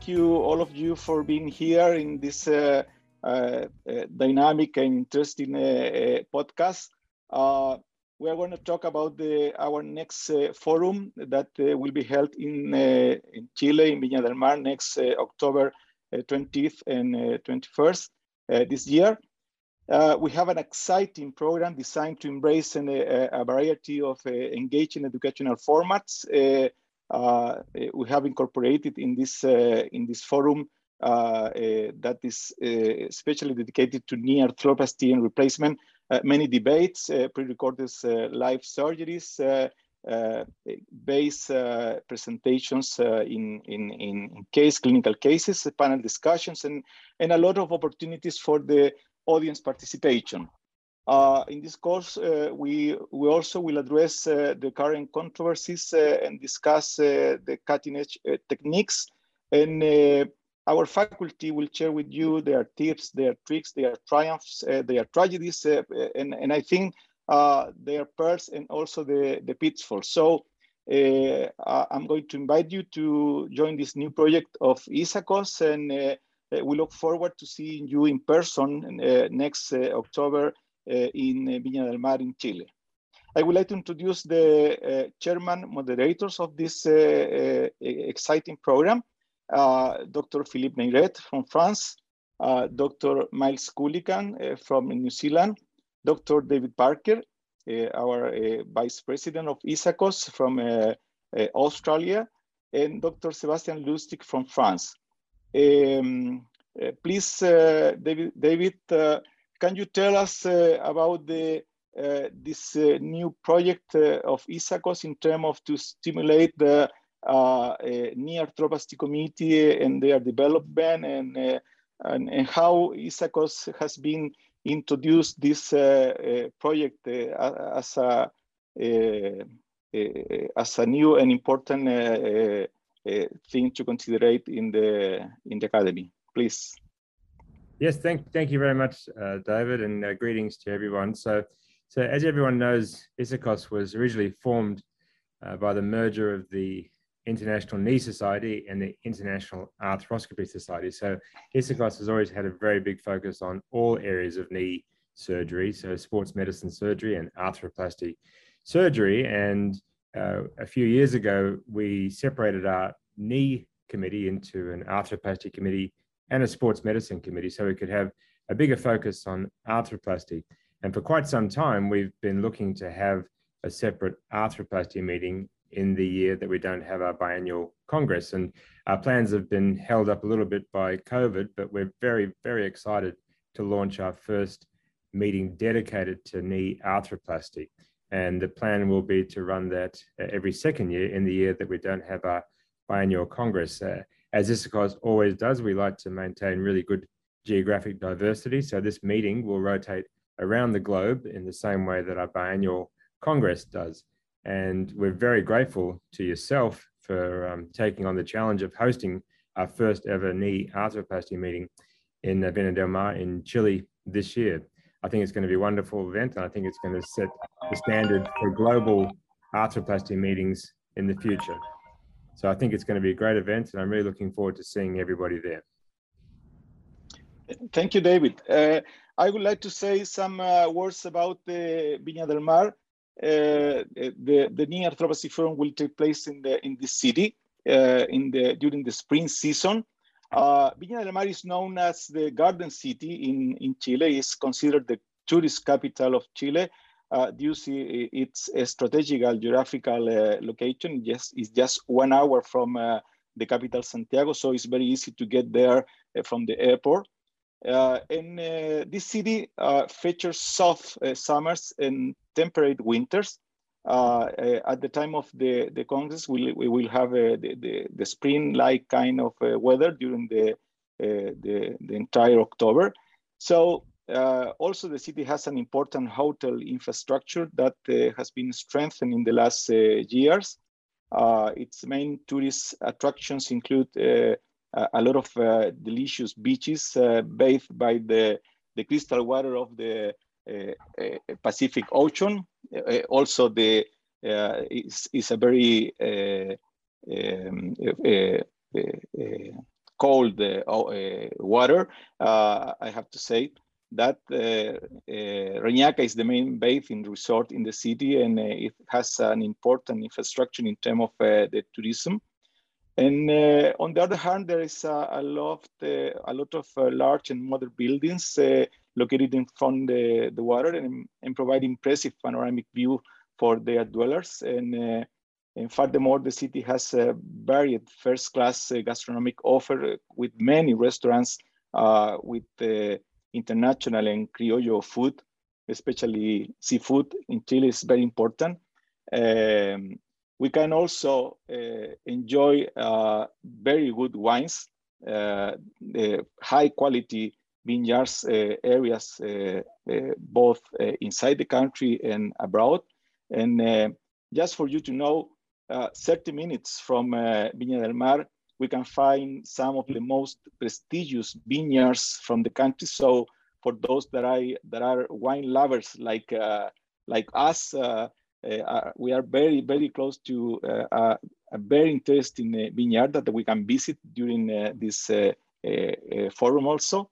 thank you, all of you, for being here in this uh, uh, dynamic and interesting podcast. we are going to talk about the, our next forum that will be held in, in Chile, in Viña del Mar, next October 20th and 21st this year. Uh, we have an exciting program designed to embrace an, a, a, variety of uh, engaging educational formats. Uh, uh we have incorporated in this, uh, in this forum uh, that is especially dedicated to knee arthroplasty and replacement, many debates, pre-recorded live surgeries, uh, base uh, presentations uh, in, in, in case clinical cases, panel discussions, and, and a lot of opportunities for the audience participation. Uh, in this course, uh, we, we also will address uh, the current controversies uh, and discuss uh, the cutting edge uh, techniques. And our faculty will share with you their tips, their tricks, their triumphs, their tragedies, and, and I think their pearls and also the, the pitfalls. So I'm going to invite you to join this new project of ISAKOS and we look forward to seeing you in person next October Eh, in eh, Viña del Mar in Chile. I would like to introduce the eh, chairman moderators of this exciting program, uh, Dr. Philippe Neyret from France, uh, Dr. Miles Coolican from New Zealand, Dr. David Parker, our vice president of ISAKOS from Australia, and Dr. Sebastian Lustig from France. Um, uh, please, uh, David, David uh, can you tell us uh, about the uh, this uh, new project of ISAKOS in terms of to stimulate the uh, knee arthroplasty community and their development and, and, and how ISAKOS has been introduced this project as a as a new and important uh, thing to consider in the in the academy. Please. Yes, thank thank you very much, uh, David, and uh, greetings to everyone. So, so as everyone knows, ISAKOS was originally formed uh, by the merger of the International Knee Society and the International Arthroscopy Society. So, ISAKOS has always had a very big focus on all areas of knee surgery, so sports medicine surgery and arthroplasty surgery, and uh, a few years ago, we separated our knee committee into an arthroplasty committee and a sports medicine committee so we could have a bigger focus on arthroplasty. And for quite some time, we've been looking to have a separate arthroplasty meeting in the year that we don't have our biannual congress. And our plans have been held up a little bit by COVID, but we're very, very excited to launch our first meeting dedicated to knee arthroplasty. And the plan will be to run that every second year in the year that we don't have our biannual Congress. Uh, as ISAKOS always does, we like to maintain really good geographic diversity. So this meeting will rotate around the globe in the same way that our biannual Congress does. And we're very grateful to yourself for um, taking on the challenge of hosting our first ever knee arthroplasty meeting in Viña del Mar in Chile this year. I think it's going to be a wonderful event, and I think it's going to set the standard for global arthroplasty meetings in the future. So I think it's going to be a great event, and I'm really looking forward to seeing everybody there. Thank you, David. Uh, I would like to say some uh, words about the Viña del Mar. Uh, the the knee arthroplasty forum will take place in the in this city uh, in the during the spring season. Uh, Viña del Mar is known as the Garden City in, in Chile. It's considered the tourist capital of Chile uh, due to its strategical geographical uh, location. Yes, it's just one hour from uh, the capital Santiago, so it's very easy to get there uh, from the airport. And this city features soft summers and temperate winters. Uh, uh, at the time of the, the Congress, we, we will have uh, the, the, the spring-like kind of weather during the, the, the entire October. So uh, also, the city has an important hotel infrastructure that uh, has been strengthened in the last uh, years. Uh, its main tourist attractions include uh, a lot of uh, delicious beaches bathed by the, the crystal water of the Pacific Ocean, uh, also the uh, is, is a very um, cold water. I have to say that Reñaca is the main bathing resort in the city, and it has an important infrastructure in terms of the tourism. And uh, on the other hand, there is a, a lot, uh, a lot of uh, large and modern buildings located in front of the, the water and, and provide impressive panoramic view for their dwellers. And, uh, and furthermore, the city has a varied first-class uh, gastronomic offer with many restaurants uh, with international and criollo food, especially seafood in Chile is very important. Um, we can also uh, enjoy uh, very good wines, uh, high quality vineyards areas, both inside the country and abroad. And just for you to know, 30 minutes from Viña del Mar, we can find some of the most prestigious vineyards from the country. So for those that I that are wine lovers like uh, like us, uh, uh, we are very, very close to uh, a very interesting uh, vineyard that we can visit during this forum also.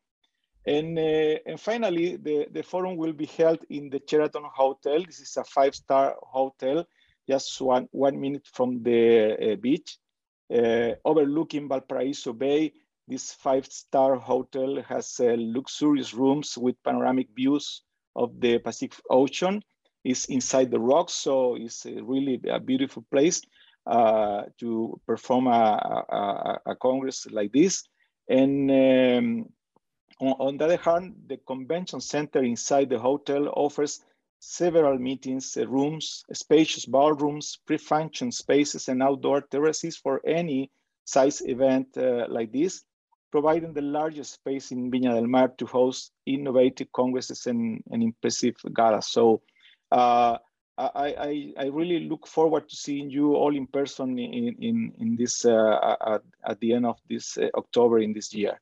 And, and finally, the, the forum will be held in the Sheraton Hotel. This is a five-star hotel, just one, one minute from the beach. Uh, overlooking Valparaiso Bay. This five-star hotel has uh, luxurious rooms with panoramic views of the Pacific Ocean is inside the rocks, so it's really a beautiful place uh, to perform a, a, a, congress like this. And um, on, on, the other hand, the convention center inside the hotel offers several meetings uh, rooms, spacious ballrooms, pre-function spaces, and outdoor terraces for any size event uh, like this, providing the largest space in Viña del Mar to host innovative congresses and, and impressive galas. So uh, I, I, I, really look forward to seeing you all in person in, in, in this uh, at, at, the end of this uh, October in this year.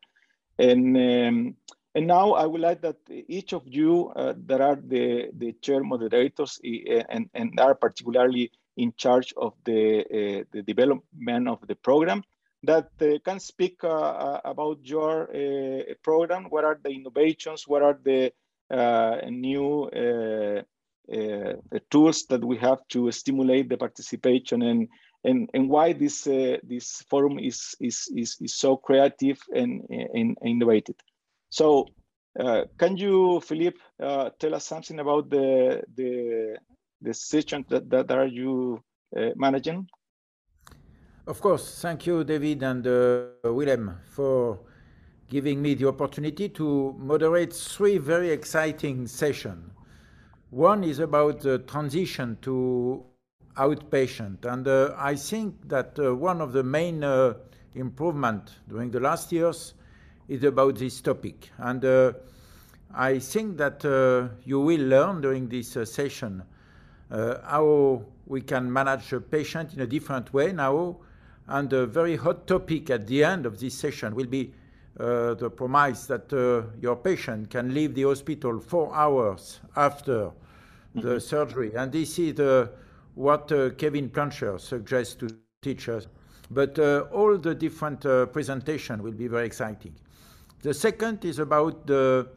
And, um, and now I would like that each of you uh, that are the, the chair moderators and, and are particularly in charge of the, uh, the development of the program that uh, can speak about your program. What are the innovations? What are the new uh, tools that we have to stimulate the participation and and, and why this uh, this forum is, is is is so creative and, and innovative. So, uh, can you, Philippe, uh, tell us something about the the the that that are you uh, managing? Of course, thank you, David and uh, Willem, for giving me the opportunity to moderate three very exciting sessions one is about the transition to outpatient. And uh, I think that uh, one of the main uh, improvement during the last years is about this topic. And uh, I think that uh, you will learn during this uh, session how we can manage a patient in a different way now. And a very hot topic at the end of this session will be uh, the promise that uh, your patient can leave the hospital four hours after mm-hmm. the surgery. And this is uh, what Kevin Plancher suggests to teachers. But all the different presentation will be very exciting. The second is about the,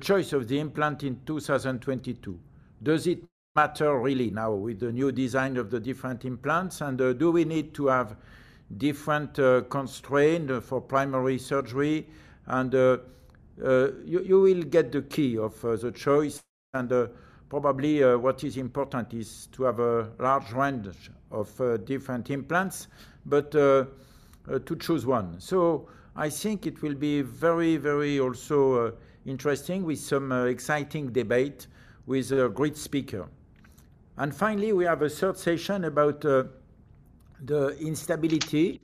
choice of the implant in 2022. Does it matter really now with the new design of the different implants? And uh, do we need to have different uh, constraints for primary surgery, and uh, uh you, you, will get the key of uh, the choice. And uh, probably what is important is to have a large range of different implants, but to choose one. So I think it will be very, very also interesting with some exciting debate with a great speaker. And finally, we have a third session about uh, the instability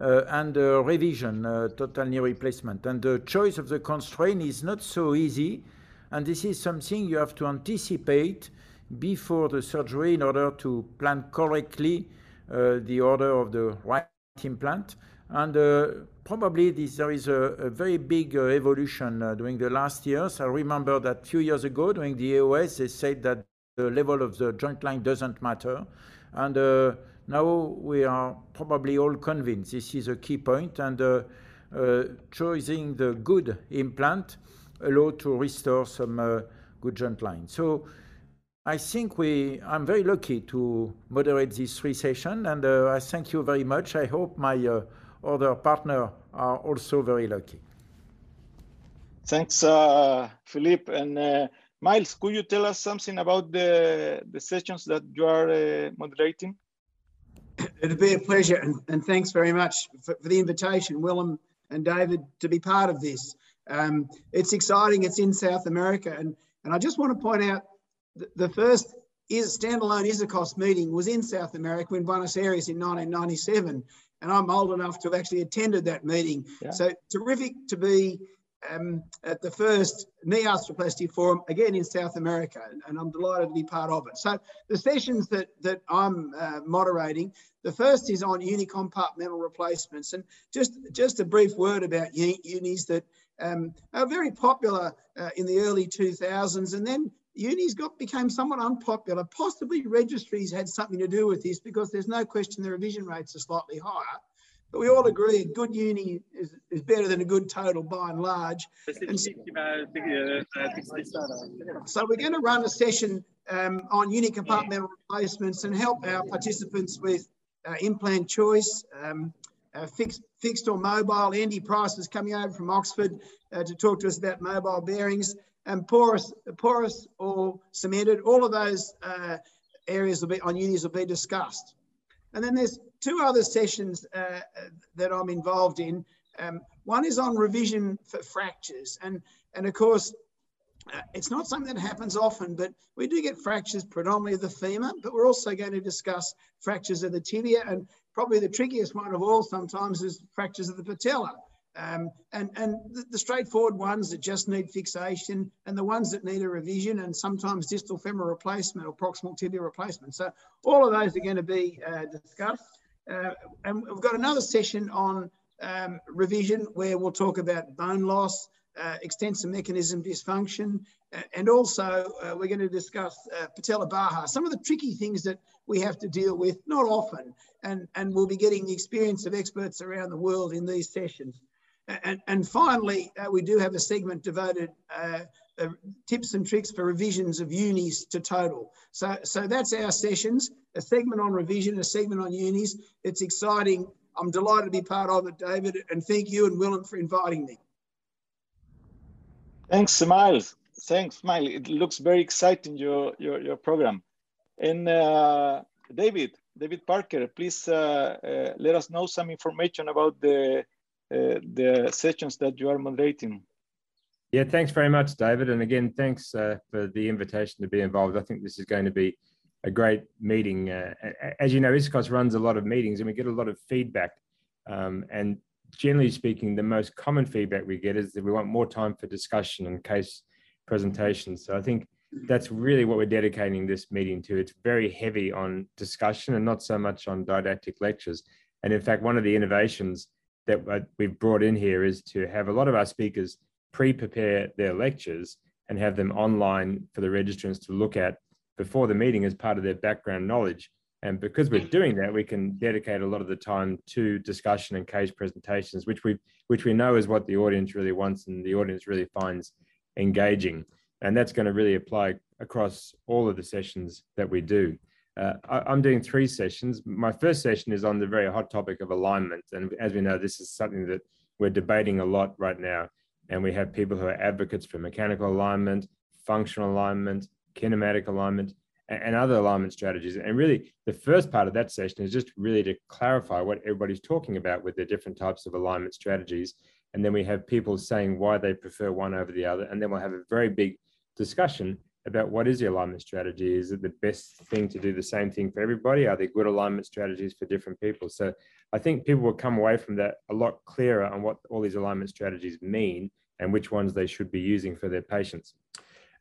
uh, and the revision, uh, total knee replacement. And the choice of the constraint is not so easy. And this is something you have to anticipate before the surgery in order to plan correctly uh, the order of the right implant. And uh, probably this, there is a, a very big uh, evolution uh, during the last years. I remember that a few years ago during the AOS, they said that the level of the joint line doesn't matter. And now we are probably all convinced this is a key point, and uh, uh, choosing the good implant allow to restore some uh, good joint line. So I think we, I'm very lucky to moderate this three session and uh, I thank you very much. I hope my uh, other partner are also very lucky. Thanks, uh, Philippe. And uh, Miles, could you tell us something about the, the sessions that you are uh, moderating? It'd be a pleasure, and, and thanks very much for, for, the invitation, Willem and David, to be part of this. Um, it's exciting. It's in South America, and and I just want to point out the, the first is standalone ISAKOS meeting was in South America in Buenos Aires in 1997, and I'm old enough to have actually attended that meeting. Yeah. So terrific to be um, at the first knee arthroplasty forum again in South America, and I'm delighted to be part of it. So the sessions that that I'm uh, moderating, the first is on unicompartmental replacements, and just just a brief word about unis that um, are very popular uh, in the early 2000s, and then unis got became somewhat unpopular. Possibly registries had something to do with this because there's no question the revision rates are slightly higher. But we all agree a good uni is, is better than a good total by and large. And so, we're going to run a session um, on uni compartmental replacements and help our participants with uh, implant choice, um, uh, fixed, fixed or mobile. Andy Price is coming over from Oxford uh, to talk to us about mobile bearings and porous, porous or cemented. All of those uh, areas will be on unis will be discussed. And then there's two other sessions uh, that I'm involved in. Um, one is on revision for fractures. And, and of course, uh, it's not something that happens often, but we do get fractures predominantly of the femur, but we're also going to discuss fractures of the tibia. And probably the trickiest one of all sometimes is fractures of the patella. Um, and and the, the, straightforward ones that just need fixation and the ones that need a revision and sometimes distal femur replacement or proximal tibia replacement. So all of those are going to be uh, discussed. Uh, and we've got another session on um, revision where we'll talk about bone loss, uh, mechanism dysfunction, uh, and also uh, we're going to discuss uh, patella baja, some of the tricky things that we have to deal with, not often, and, and we'll be getting the experience of experts around the world in these sessions. And, and finally, uh, we do have a segment devoted uh, uh, tips and tricks for revisions of unis to total. So, so that's our sessions, a segment on revision, a segment on unis. It's exciting. I'm delighted to be part of it, David, and thank you and Willem for inviting me. Thanks, Miles. Thanks, Miles. It looks very exciting, your, your, your program. And uh, David, David Parker, please uh, uh, let us know some information about the, the sessions that you are moderating. Yeah, thanks very much, David. And again, thanks uh, for the invitation to be involved. I think this is going to be a great meeting. Uh, as you know, ISAKOS runs a lot of meetings and we get a lot of feedback. Um, and generally speaking, the most common feedback we get is that we want more time for discussion and case presentations. So I think that's really what we're dedicating this meeting to. It's very heavy on discussion and not so much on didactic lectures. And in fact, one of the innovations that uh, we've brought in here is to have a lot of our speakers pre-prepare their lectures and have them online for the registrants to look at before the meeting as part of their background knowledge. And because we're doing that, we can dedicate a lot of the time to discussion and case presentations, which we which we know is what the audience really wants and the audience really finds engaging. And that's going to really apply across all of the sessions that we do. Uh, I, am doing three sessions. My first session is on the very hot topic of alignment. And as we know, this is something that we're debating a lot right now and we have people who are advocates for mechanical alignment, functional alignment, kinematic alignment, and other alignment strategies. And really, the first part of that session is just really to clarify what everybody's talking about with their different types of alignment strategies. And then we have people saying why they prefer one over the other. And then we'll have a very big discussion about what is the alignment strategy. Is it the best thing to do the same thing for everybody? Are there good alignment strategies for different people? So I think people will come away from that a lot clearer on what all these alignment strategies mean and which ones they should be using for their patients.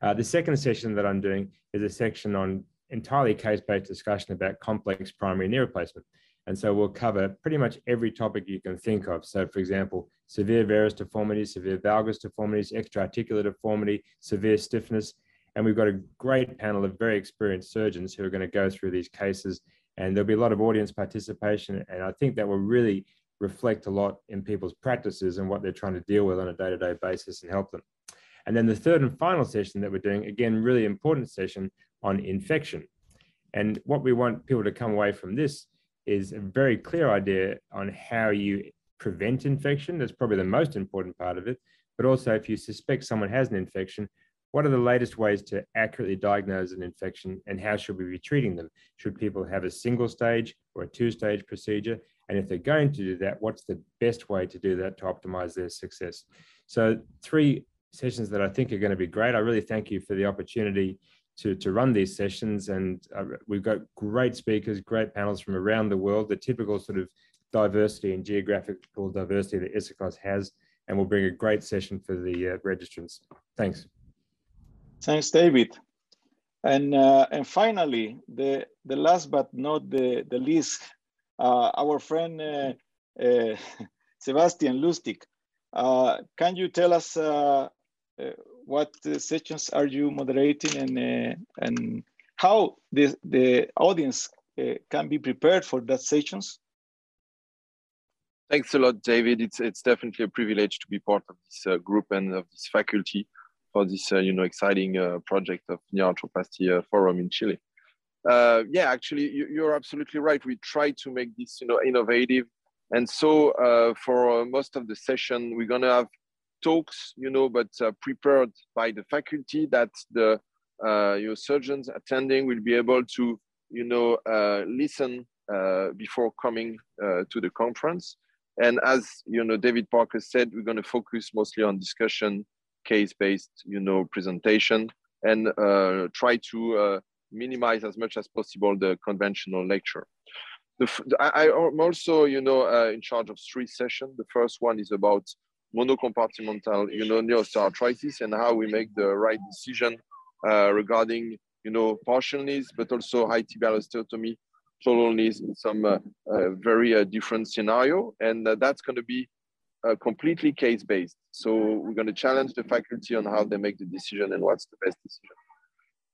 Uh, the second session that I'm doing is a section on entirely case-based discussion about complex primary knee replacement. And so we'll cover pretty much every topic you can think of. So for example, severe varus deformity, severe valgus deformities, extra-articular deformity, severe stiffness. And we've got a great panel of very experienced surgeons who are going to go through these cases and there'll be a lot of audience participation. And I think that will really reflect a lot in people's practices and what they're trying to deal with on a day-to-day basis and help them. And then the third and final session that we're doing, again, really important session on infection. And what we want people to come away from this is a very clear idea on how you prevent infection. That's probably the most important part of it. But also, if you suspect someone has an infection, what are the latest ways to accurately diagnose an infection and how should we be treating them? Should people have a single stage or a two stage procedure? And if they're going to do that, what's the best way to do that to optimize their success? So, three sessions that I think are going to be great. I really thank you for the opportunity to, to run these sessions. And uh, we've got great speakers, great panels from around the world, the typical sort of diversity and geographical diversity that ISAKOS has. And we'll bring a great session for the uh, registrants. Thanks. Thanks, David. And, uh, and finally, the, the last but not the, the least, uh, our friend uh, uh, Sebastian Lustig. can you tell us what sessions are you moderating and, and how the, the audience can be prepared for that sessions? Thanks a lot, David. It's it's definitely a privilege to be part of this uh, group and of this faculty for this uh, you know exciting uh, project of Knee Arthroplasty Forum in Chile uh, yeah, actually, you, are absolutely right. We try to make this, you know, innovative. And so uh, for uh, most of the session, we're gonna have talks, you know, but uh, prepared by the faculty that the uh, your surgeons attending will be able to, you know, uh, listen before coming to the conference. And as you know, David Parker said, we're going to focus mostly on discussion, case-based, you know, presentation, and try to minimize as much as possible the conventional lecture. The, I, am also, you know, uh, in charge of three sessions. The first one is about monocompartmental, you know, knee osteoarthritis and how we make the right decision uh, regarding, you know, partial knees, but also high tibial osteotomy, total knees in some uh, uh very uh, different scenario. And uh, that's going to be completely case-based. So we're going to challenge the faculty on how they make the decision and what's the best decision.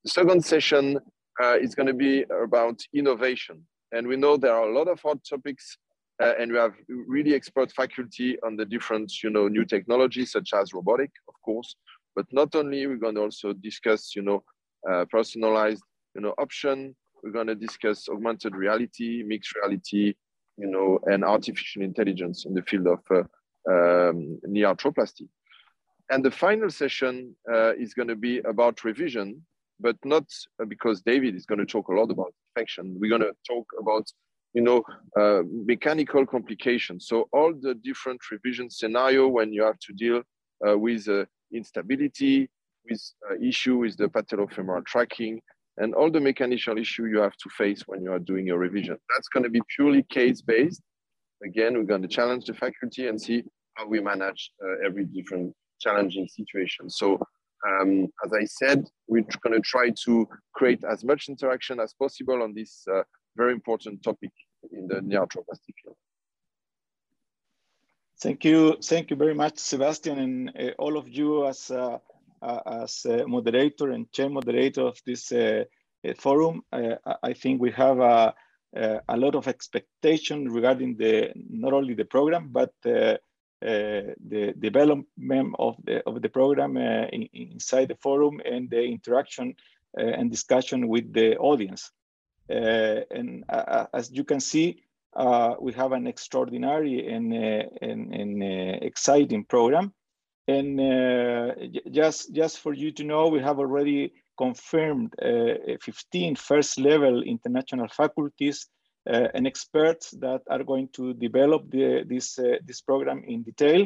The second session uh, is going to be about innovation. And we know there are a lot of hot topics uh, and we have really expert faculty on the different, you know, new technologies such as robotic, of course, but not only, we're going to also discuss, you know, uh, personalized, you know, option. We're going to discuss augmented reality, mixed reality, you know, and artificial intelligence in the field of uh, um, knee arthroplasty. And the final session uh, is going to be about revision but not uh, because David is going to talk a lot about infection. We're going to talk about, you know, uh, mechanical complications. So all the different revision scenario when you have to deal uh, with uh, instability, with uh, issue with the patellofemoral tracking, and all the mechanical issue you have to face when you are doing a revision. That's going to be purely case-based. Again, we're going to challenge the faculty and see how we manage uh, every different challenging situation. So um, as I said, we're going to try to create as much interaction as possible on this uh, very important topic in the knee arthroplasty field. Thank you, thank you very much, Sebastian, and uh, all of you as uh, uh as moderator and chair moderator of this uh, uh, forum. I think we have a, Uh, a lot of expectation regarding the not only the program but uh, uh, the development of the, of the program uh, in, inside the forum and the interaction uh, and discussion with the audience. Uh, and as you can see, we have an extraordinary and, and, and exciting program. And just, just for you to know, we have already confirmed uh, 15 first level international faculties uh, and experts that are going to develop the, this, uh, this program in detail.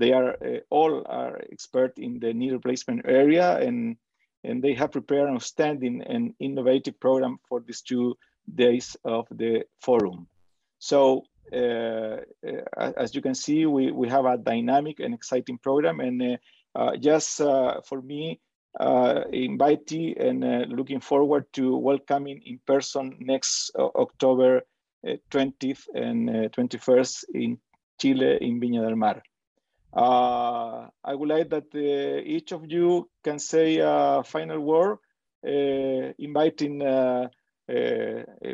They are all are expert in the knee replacement area and, and they have prepared an outstanding and innovative program for these two days of the forum. So uh, as you can see, we, we have a dynamic and exciting program. And uh, just uh, for me, uh, invitee and uh, looking forward to welcoming in person next uh, October 20th uh, and 21st uh, in Chile in Viña del Mar. Uh, I would like that each of you can say a final word, inviting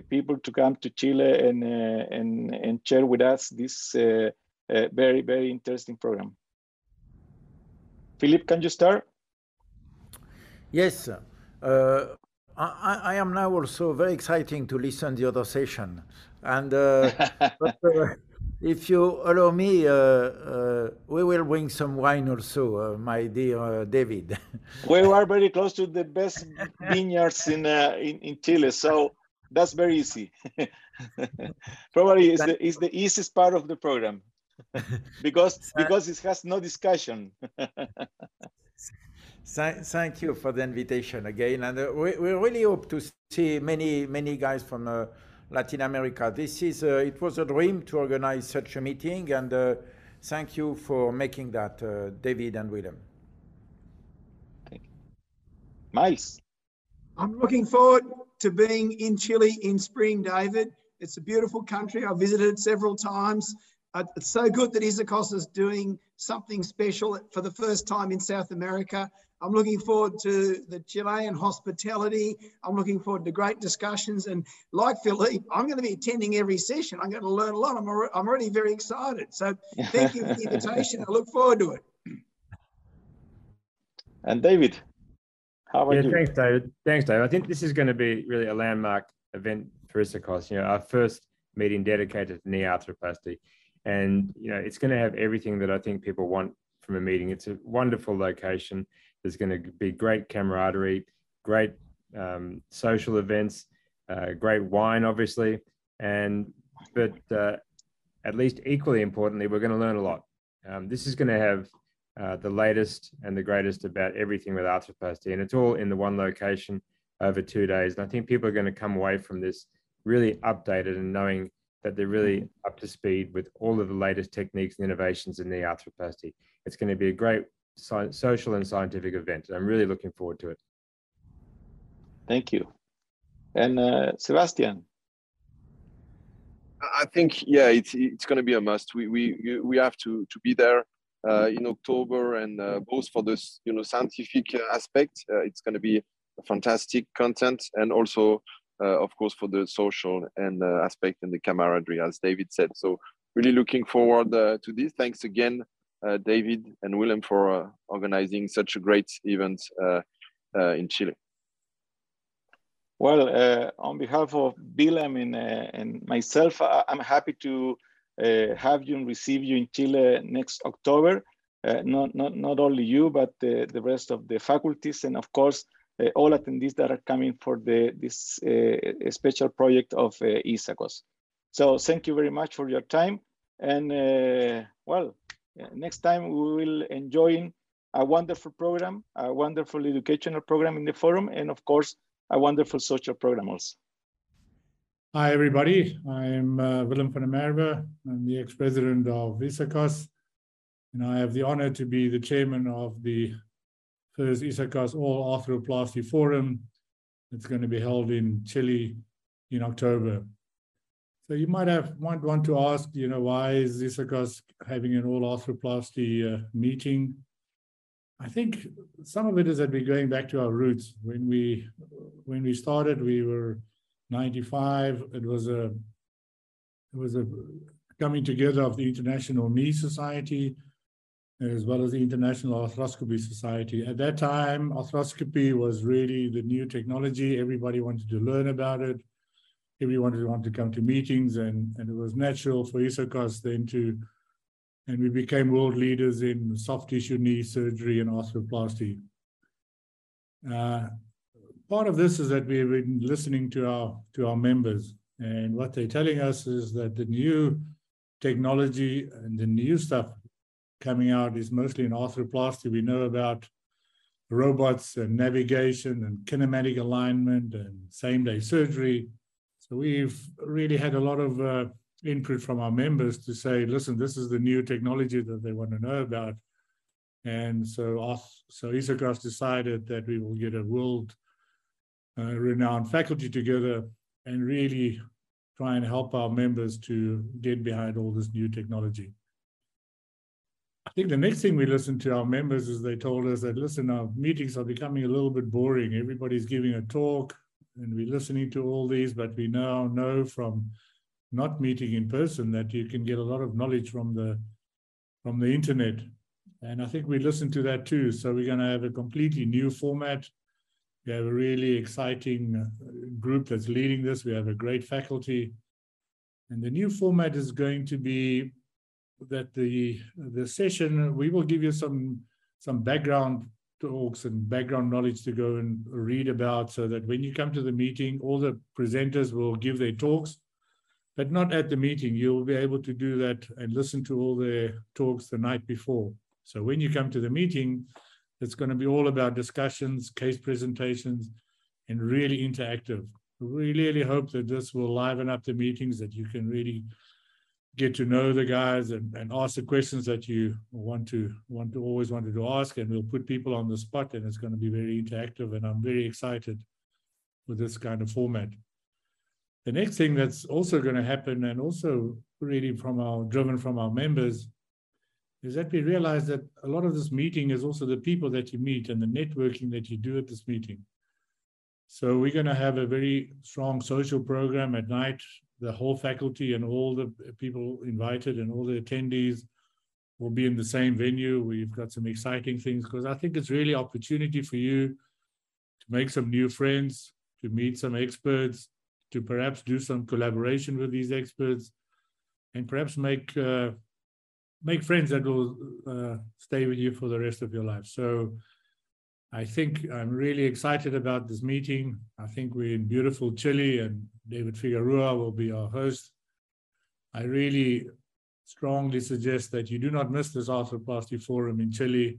people to come to Chile and, and, and share with us this very, very interesting program. Philip, can you start? Yes. Uh, I, I, am now also very exciting to listen to the other session. And uh, but, uh, if you allow me, uh, uh, we will bring some wine also, uh, my dear David. we are very close to the best vineyards in, in, in Chile, so that's very easy. Probably is the, is the easiest part of the program because because it has no discussion. Thank you for the invitation again, and uh, we, we really hope to see many many guys from uh, Latin America. This is uh, it was a dream to organize such a meeting, and uh, thank you for making that, uh, David and Willem. Thank you. Miles. I'm looking forward to being in Chile in spring, David. It's a beautiful country. I've visited several times. Uh, it's so good that Isakos is doing something special for the first time in South America. I'm looking forward to the Chilean hospitality. I'm looking forward to great discussions. And like Philippe, I'm going to be attending every session. I'm going to learn a lot. I'm, already, I'm already very excited. So thank you for the invitation. I look forward to it. And David, how about yeah, you? Thanks, David. Thanks, David. I think this is going to be really a landmark event for Isakos. You know, our first meeting dedicated to knee arthroplasty. And, you know, it's going to have everything that I think people want from a meeting. It's a wonderful location. There's going to be great camaraderie, great um, social events, uh, great wine, obviously, and but uh, at least equally importantly, we're going to learn a lot. Um, this is going to have uh, the latest and the greatest about everything with arthroplasty, and it's all in the one location over two days. And I think people are going to come away from this really updated and knowing that they're really up to speed with all of the latest techniques and innovations in knee arthroplasty. It's going to be a great social and scientific event. I'm really looking forward to it. Thank you. And uh, Sebastian. I think yeah, it's it's going to be a must. We we we have to to be there uh, in October, and uh, both for this you know scientific aspect, uh, it's going to be fantastic content, and also uh, of course for the social and uh, aspect and the camaraderie, as David said. So really looking forward to this. Thanks again uh, David and Willem for uh, organizing such a great event uh, in Chile. Well, uh, on behalf of Willem and, uh, and myself, I, am happy to uh, have you and receive you in Chile next October. not, not, not only you, but the, the rest of the faculties and of course, Uh, all attendees that are coming for the, this uh, special project of uh, Isakos. So thank you very much for your time. And well, next time we will enjoy a wonderful program, a wonderful educational program in the forum, and of course, a wonderful social program also. Hi, everybody. I'm uh, Willem van der Merwe. I'm the ex-president of Isakos, and I have the honor to be the chairman of the first Isakos All Arthroplasty Forum. It's going to be held in Chile in October. So you might have might want to ask, you know, why is Isakos having an all arthroplasty uh, meeting? I think some of it is that we're going back to our roots. When we when we started, we were 95. It was a it was a coming together of the International Knee Society as well as the International Arthroscopy Society. At that time, arthroscopy was really the new technology. Everybody wanted to learn about it everyone wanted to come to meetings, and, and it was natural for Isakos then to, and we became world leaders in soft tissue knee surgery and arthroplasty. Uh, part of this is that we've been listening to our to our members, and what they're telling us is that the new technology and the new stuff coming out is mostly in arthroplasty. We know about robots and navigation and kinematic alignment and same day surgery so we've really had a lot of uh, input from our members to say, listen, this is the new technology that they want to know about. And so, so Isakos decided that we will get a world uh, renowned faculty together and really try and help our members to get behind all this new technology. Think the next thing we listened to our members is they told us that, listen, our meetings are becoming a little bit boring. Everybody's giving a talk and we're listening to all these, but we now know from not meeting in person that you can get a lot of knowledge from the from the internet. And I think we listened to that too. So we're going to have a completely new format. We have a really exciting uh, group that's leading this. We have a great faculty. And the new format is going to be that the the session we will give you some some background talks and background knowledge to go and read about so that when you come to the meeting all the presenters will give their talks. But not at the meeting. You'll be able to do that and listen to all their talks the night before. So when you come to the meeting it's going to be all about discussions case presentations and really interactive. We really hope that this will liven up the meetings that you can really get to know the guys and, and ask the questions that you want to want to always wanted to ask and we'll put people on the spot and it's going to be very interactive and i'm very excited with this kind of format. The next thing that's also going to happen and also really from our driven from our members is that we realize that a lot of this meeting is also the people that you meet and the networking that you do at this meeting. So we're going to have a very strong social program at night the whole faculty and all the people invited and all the attendees will be in the same venue. We've got some exciting things because I think it's really opportunity for you to make some new friends, to meet some experts, to perhaps do some collaboration with these experts, and perhaps make uh, make friends that will uh, stay with you for the rest of your life. So I think I'm really excited about this meeting. I think we're in beautiful Chile and David Figueroa will be our host. I really strongly suggest that you do not miss this arthroplasty forum in Chile.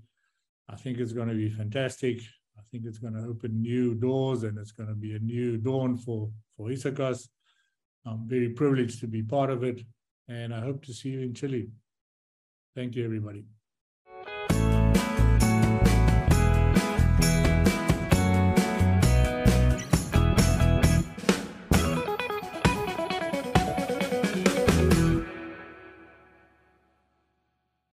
I think it's going to be fantastic. I think it's going to open new doors and it's going to be a new dawn for, for ISAKOS. I'm very privileged to be part of it and I hope to see you in Chile. Thank you, everybody.